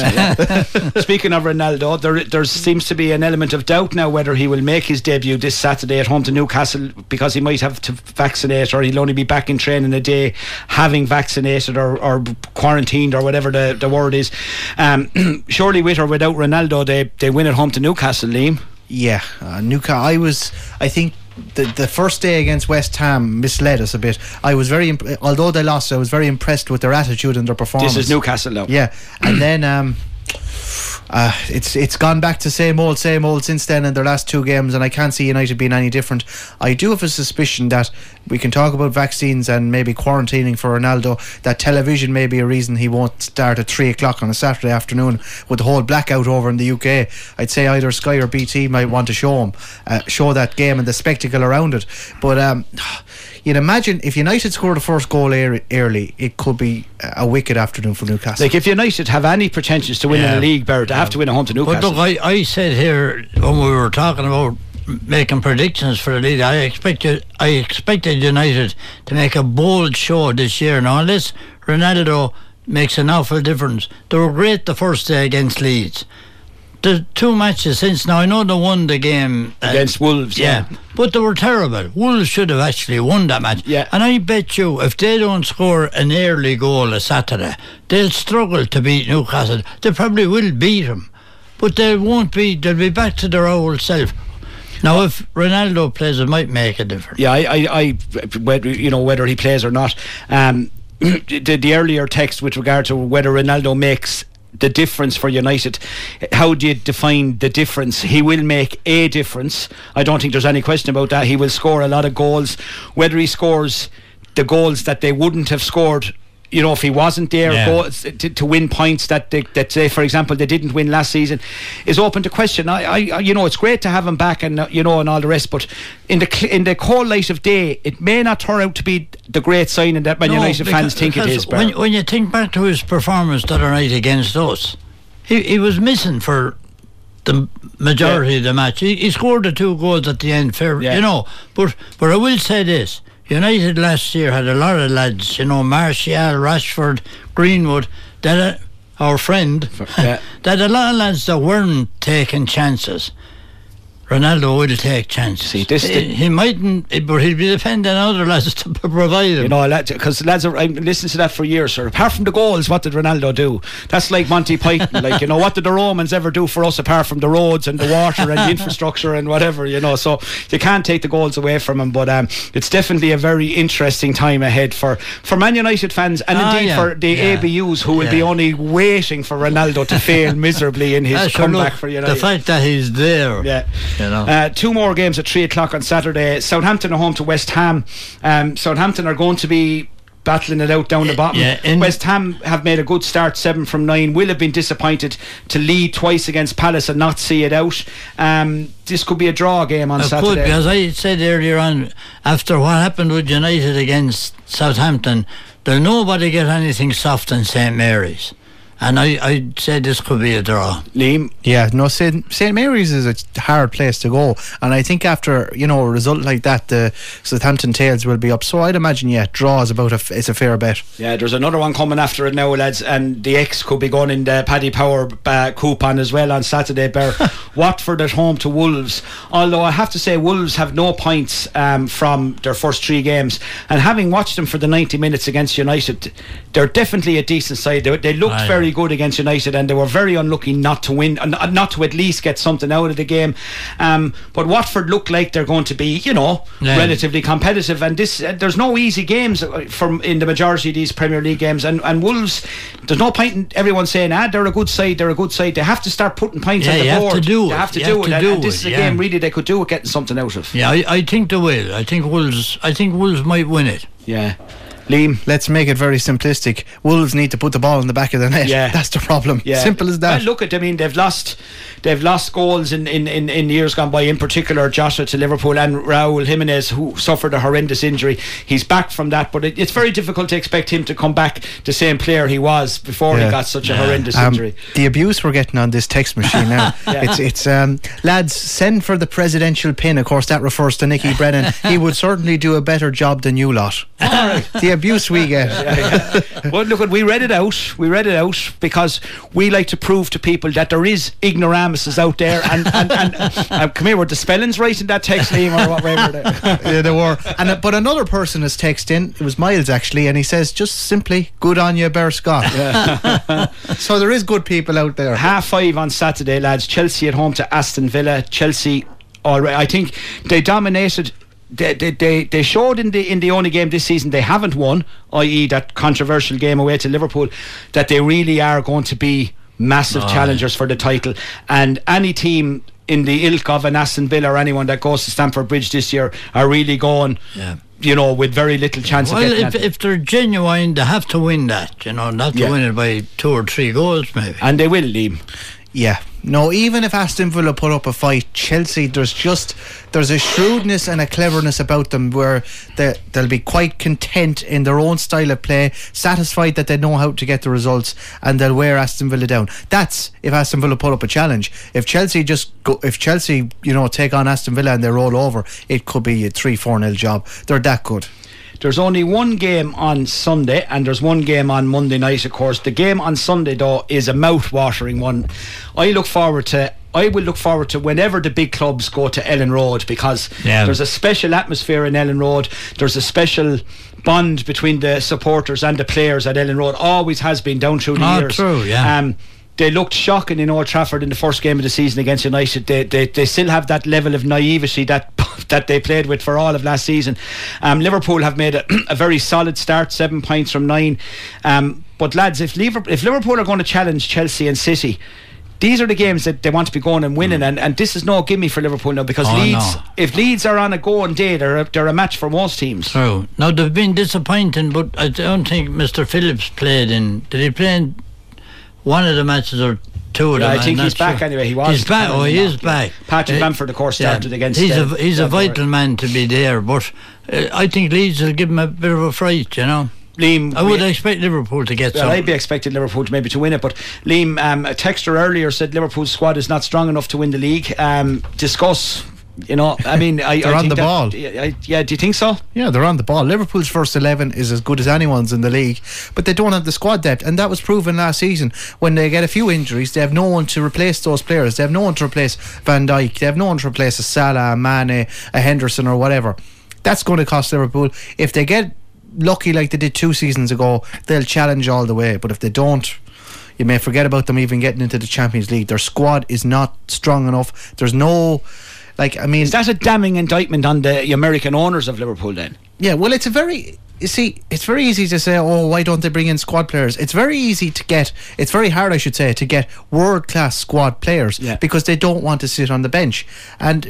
Speaking of Ronaldo, there there seems to be an element of doubt now whether he will make his debut this Saturday at home to Newcastle because he might have to vaccinate or he'll only be back in training a day having vaccinated or, or quarantined or whatever the, the word is. Um, [CLEARS THROAT] surely with or without Ronaldo, they, they win at home to Newcastle, Liam. Yeah, uh, Newcastle. I was. I think the the first day against West Ham misled us a bit. I was very, imp- although they lost, I was very impressed with their attitude and their performance. This is Newcastle now. Yeah, and then um, uh, it's it's gone back to same old, same old since then in their last two games, and I can't see United being any different. I do have a suspicion that we can talk about vaccines and maybe quarantining for Ronaldo. That television may be a reason he won't start at three o'clock on a Saturday afternoon with the whole blackout over in the UK. I'd say either Sky or BT might want to show him, uh, show that game and the spectacle around it. But um, [SIGHS] you'd imagine if United scored the first goal early, it could be a wicked afternoon for Newcastle. Like if United have any pretensions to winning Yeah. the league, Barrett, have to win at home to But Newcastle. look, I, I said here when we were talking about making predictions for the league, I expected I expected United to make a bold show this year. Now, unless Ronaldo makes an awful difference, they were great the first day against Leeds. The two matches since now, I know they won the game uh, Against Wolves, yeah. but they were terrible. Wolves should have actually won that match. Yeah. And I bet you, if they don't score an early goal a Saturday, they'll struggle to beat Newcastle. They probably will beat them, but they won't be. They'll be back to their old self. Now, if Ronaldo plays, it might make a difference. Yeah, I, I, I whether you know whether he plays or not. Um, [CLEARS THROAT] the, the earlier text with regard to whether Ronaldo makes the difference for United. How do you define the difference? He will make a difference. I don't think there's any question about that. He will score a lot of goals. Whether he scores the goals that they wouldn't have scored. You know, if he wasn't there, Yeah. goals to, to win points that they, that say, for example, they didn't win last season, is open to question. I, I, I- you know, it's great to have him back, and uh, you know, and all the rest. But in the in the cold light of day, it may not turn out to be the great signing that Man No, United fans think it is. When, when you think back to his performance the other night against us, he, he was missing for the majority of the match. He, he scored the two goals at the end, fair, Yeah. you know. But but I will say this: United last year had a lot of lads, you know, Martial, Rashford, Greenwood, that uh, our friend, yeah. [LAUGHS] that a lot of lads that weren't taking chances. Ronaldo will take chances. See, this- he, he mightn't, but he'll be depending on other lads [LAUGHS] to provide him. You know, because lads are I'm listening to that for years. Sir. Apart from the goals, what did Ronaldo do? That's like Monty Python. [LAUGHS] like you know, what did the Romans ever do for us apart from the roads and the water and the [LAUGHS] infrastructure and whatever? You know, so you can't take the goals away from him. But um, it's definitely a very interesting time ahead for for Man United fans and Ah, indeed yeah. for the Yeah. ABUs who will be only waiting for Ronaldo to fail miserably in his Ah, comeback look, for United. The fact that he's there. Yeah. You know. Uh, two more games at three o'clock on Saturday. Southampton are home to West Ham. Um, Southampton are going to be battling it out down the bottom. yeah, West Ham have made a good start, seven from nine. Will have been disappointed to lead twice against Palace and not see it out. Um, this could be a draw game on It could, Saturday. because I said earlier on, after what happened with United against Southampton, there'll nobody get anything soft in St Mary's. And I, I said this could be a draw. Liam, Yeah, no, St. St. Mary's is a hard place to go. And I think after, you know, a result like that, the Southampton Tails will be up. So I'd imagine, yeah, draw is about a, f- it's a fair bet. Yeah, there's another one coming after it now, lads, and the X could be going in the Paddy Power uh, coupon as well on Saturday. Bear [LAUGHS] Watford at home to Wolves. Although I have to say, Wolves have no points um, from their first three games, and having watched them for the 90 minutes against United, they're definitely a decent side. They, they looked Aye. very good against United, and they were very unlucky not to win, uh, not to at least get something out of the game. Um, but Watford look like they're going to be, you know, Yeah. relatively competitive, and this uh, there's no easy games uh, from in the majority of these Premier League games. And, and Wolves, there's no point in everyone saying, ah, they're a good side, they're a good side. They have to start putting points Yeah, on the you have board. to do They have to You do have it. to and, do and this it, is a yeah. game really they could do it, getting something out of. Yeah, I, I think they will. I think Wolves. I think Wolves might win it. Yeah. Liam. Let's make it very simplistic. Wolves need to put the ball in the back of the net. Yeah. That's the problem. Yeah. Simple as that. Well, look at. I mean, they've lost, they've lost goals in, in, in, in years gone by. In particular, Jota to Liverpool and Raúl Jimenez, who suffered a horrendous injury. He's back from that, but it, it's very difficult to expect him to come back the same player he was before he got such a horrendous Um, injury. the abuse we're getting on this text machine now. [LAUGHS] Yeah. It's it's um, lads send for the presidential pin. Of course, that refers to Nicky [LAUGHS] Brennan. He would certainly do a better job than you lot. All right. the abuse we get. [LAUGHS] well, look, we read it out. We read it out because we like to prove to people that there is ignoramuses out there. And, and, and uh, come here, were the spellings right in that text, Liam, or whatever? they- [LAUGHS] yeah, they were. And uh, but another person has texted in. It was Miles actually, and he says just simply, "Good on you, Bear Scott." [LAUGHS] so there is good people out there. half five on Saturday, lads. Chelsea at home to Aston Villa. Chelsea, all right. I think they dominated. They, they, they, they showed in the in the only game this season they haven't won, i.e. that controversial game away to Liverpool, that they really are going to be massive ah. challengers for the title. And any team in the ilk of an Aston Villa or anyone that goes to Stamford Bridge this year are really going, Yeah. you know, with very little chance of Well, getting if, if they're genuine, they have to win that. You know, not to Yeah. win it by two or three goals, maybe. And they will, Liam. Yeah. No, even if Aston Villa put up a fight, Chelsea, there's just there's a shrewdness and a cleverness about them where they, they'll be quite content in their own style of play, satisfied that they know how to get the results, and they'll wear Aston Villa down. That's if Aston Villa put up a challenge. If Chelsea just go, if Chelsea, you know, take on Aston Villa and they roll over, it could be a three four nil job. They're that good. There's only one game on Sunday and there's one game on Monday night, of course. The game on Sunday, though, is a mouth-watering one. I look forward to. I will look forward to whenever the big clubs go to Elland Road because Yeah. there's a special atmosphere in Elland Road. There's a special bond between the supporters and the players at Elland Road. Always has been down through the Oh, years. true, yeah. Um, they looked shocking in Old Trafford in the first game of the season against United. They, they, they still have that level of naivety that [LAUGHS] that they played with for all of last season. Um, Liverpool have made a, [CLEARS THROAT] a very solid start, seven points from nine. Um, but lads, if Liverpool, if Liverpool are going to challenge Chelsea and City. These are the games that they want to be going and winning, and, and this is no gimme for Liverpool now because Mm. Oh, Leeds, no. if Leeds are on a going day, they're a, they're a match for most teams. True. Now they've been disappointing, but I don't think Mr. Phillips played in. Did he play in one of the matches or two of Yeah, them? I think I'm he's back sure. anyway. He was. He's back. Oh, he is back. Patrick Uh, Bamford, of course, started against. He's uh, a he's a vital man to be there, but uh, I think Leeds will give him a bit of a fright. You know. Liam, I would expect Liverpool to get well, some. I'd be expecting Liverpool to maybe to win it, but Liam, um, a texter earlier said Liverpool's squad is not strong enough to win the league. Um, discuss. You know, I mean, I, They're I on the that- ball. Yeah, I- yeah, do you think so? Yeah, they're on the ball. Liverpool's first 11 is as good as anyone's in the league, but they don't have the squad depth. And that was proven last season. When they get a few injuries, they have no one to replace those players. They have no one to replace Van Dijk. They have no one to replace a Salah, a Mane, a Henderson, or whatever. That's going to cost Liverpool. If they get lucky like they did two seasons ago, they'll challenge all the way. But if they don't, you may forget about them even getting into the Champions League. Their squad is not strong enough. There's no. Like, I mean. Is that a damning indictment on the American owners of Liverpool then? Yeah, well, it's a very. You see, it's very easy to say, oh, why don't they bring in squad players? It's very easy to get, it's very hard, I should say, to get world class squad players Yeah. because they don't want to sit on the bench. And,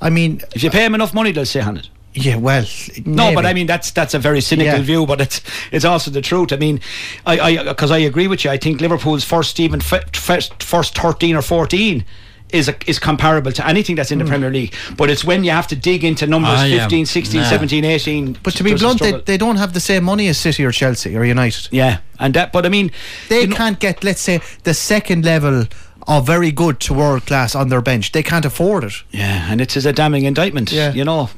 I mean, If you pay them enough money, they'll sit on it. yeah, well. No, but. I mean that's that's a very cynical Yeah. view, but it's it's also the truth. I mean, I I because I agree with you. I think Liverpool's first even f- first first thirteen or fourteen. Is, a, is comparable to anything that's in the Premier League but it's when you have to dig into numbers Ah, yeah. 15 16 Nah. 17 18 But to be blunt, they, they don't have the same money as City or Chelsea or United. yeah and that but I mean They know- can't get, let's say, the second level of very good to world class on their bench. They can't afford it. Yeah, and it is a damning indictment. Yeah. You know,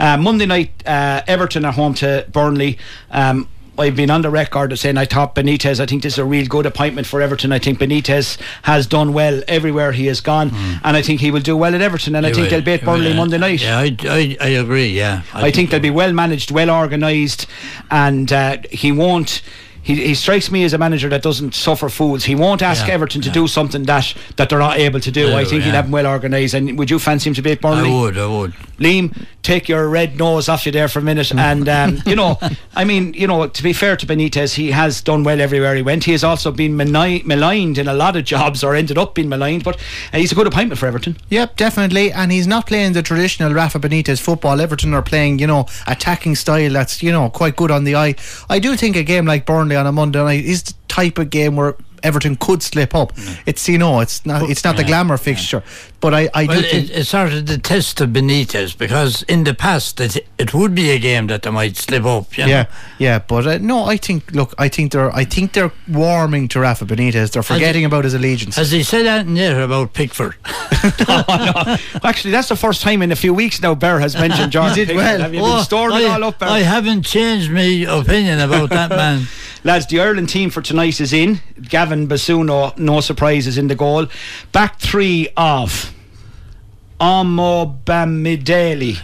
uh, Monday night, uh, Everton are home to Burnley. Um, I've been on the record of saying I thought Benitez. I think this is a real good appointment for Everton. I think Benitez has done well everywhere he has gone, and I think he will do well at Everton. And I think will, they'll beat he Burnley will. Monday night. Yeah, I, I, I agree. Yeah, I, think they'll be well managed, well organised, and uh, he won't. He, he strikes me as a manager that doesn't suffer fools. He won't ask Yeah, Everton to yeah. do something that, that they're not able to do. Yeah, I think he'd have them well organised. And would you fancy him to beat Burnley? I would. I would. Liam, take your red nose off you there for a minute. [LAUGHS] And, um, you know, I mean, you know, to be fair to Benitez, he has done well everywhere he went. He has also been maligned in a lot of jobs or ended up being maligned, but uh, he's a good appointment for Everton. Yep, definitely. And he's not playing the traditional Rafa Benitez football. Everton are playing, you know, attacking style that's, you know, quite good on the eye. I do think a game like Burnley on a Monday night. Is the type of game where Everton could slip up. It's you know, it's not it's not the glamour fixture. But I, I do Well, think it, it's sort of the test of Benitez because in the past it, it would be a game that they might slip up. You know? yeah, yeah, but uh, no, I think look, I think they're I think they're warming to Rafa Benitez. They're forgetting about his allegiance. Has he said anything yet about Pickford? [LAUGHS] oh, no. Actually, that's the first time in a few weeks now Bear has mentioned John. [LAUGHS] did Pickford. well. Have you Oh, been storing I, it all up, Bear? I haven't changed my opinion about that man. [LAUGHS] Lads, the Ireland team for tonight is in. Gavin Bazunu, no surprises in the goal. Back three of Amo Bamideli.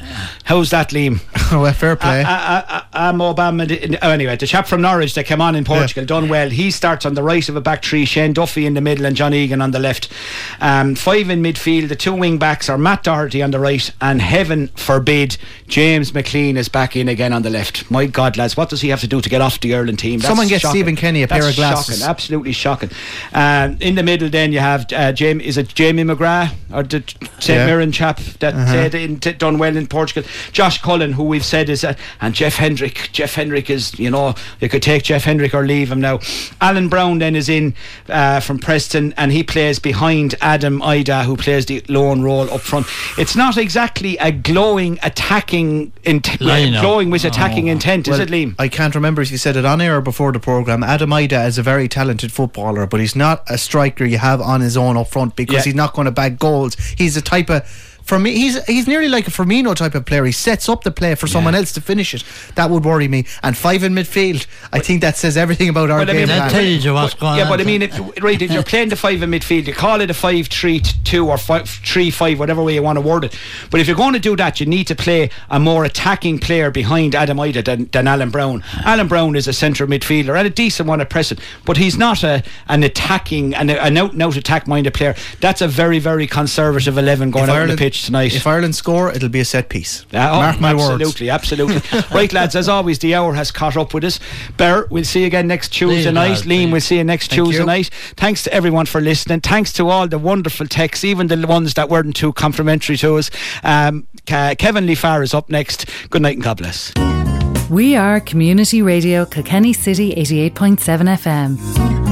How's that, Liam? [LAUGHS] well, fair play. Uh, Amo Bamideli. Oh, anyway, the chap from Norwich that came on in Portugal, done well. He starts on the right of a back three, Shane Duffy in the middle and John Egan on the left. Um, five in midfield. The two wing backs are Matt Doherty on the right and heaven forbid James McClean is back in again on the left. My God, lads, what does he have to do to get off the Ireland team? That's Someone get shocking. Stephen Kenny a pair of glasses. Shocking, absolutely shocking. Um, in the middle, then you have uh, Jamie. Is it Jamie McGrath or St Yeah. Mirren chap that uh, in, t- done well in Portugal? Josh Cullen, who we've said is, uh, and Jeff Hendrick. Jeff Hendrick is, you know, you could take Jeff Hendrick or leave him now. Alan Browne then is in uh, from Preston, and he plays behind Adam Idah, who plays the lone role up front. It's not exactly a glowing attacking intent, Lineup. glowing with attacking intent, is Well, it, Liam? I can't remember if you said it on air or before the programme. Adam Idah is a very talented footballer, but he's not a striker you have on his own up front because Yeah. he's not going to bag goals. He's a type of. For me, he's he's nearly like a Firmino type of player. He sets up the play for someone else to finish it. That would worry me. And five in midfield, I think that says everything about our Well, I mean, plan. tells you what's But- going yeah, on. but I mean, if, right, if you're [LAUGHS] playing the five in midfield, you call it a five-three-two or five, three-five, whatever way you want to word it. But if you're going to do that, you need to play a more attacking player behind Adam Idah than, than Alan Browne. Alan Browne is a centre midfielder and a decent one at pressing, but he's not a an attacking and an out-and-out attack-minded player. That's a very, very conservative eleven going If out on the pitch tonight. If Ireland score, it'll be a set piece. Uh, oh, Mark my absolutely, words. absolutely. Absolutely. [LAUGHS] right, lads, as always, the hour has caught up with us. Bear, we'll see you again next Tuesday Please, night. lads, Liam, we'll see you next Thank Tuesday you. night. Thanks to everyone for listening. Thanks to all the wonderful texts, even the ones that weren't too complimentary to us. Um, Kevin Lee Farr is up next. Good night and God bless. We are Community Radio Kilkenny City 88.7 FM.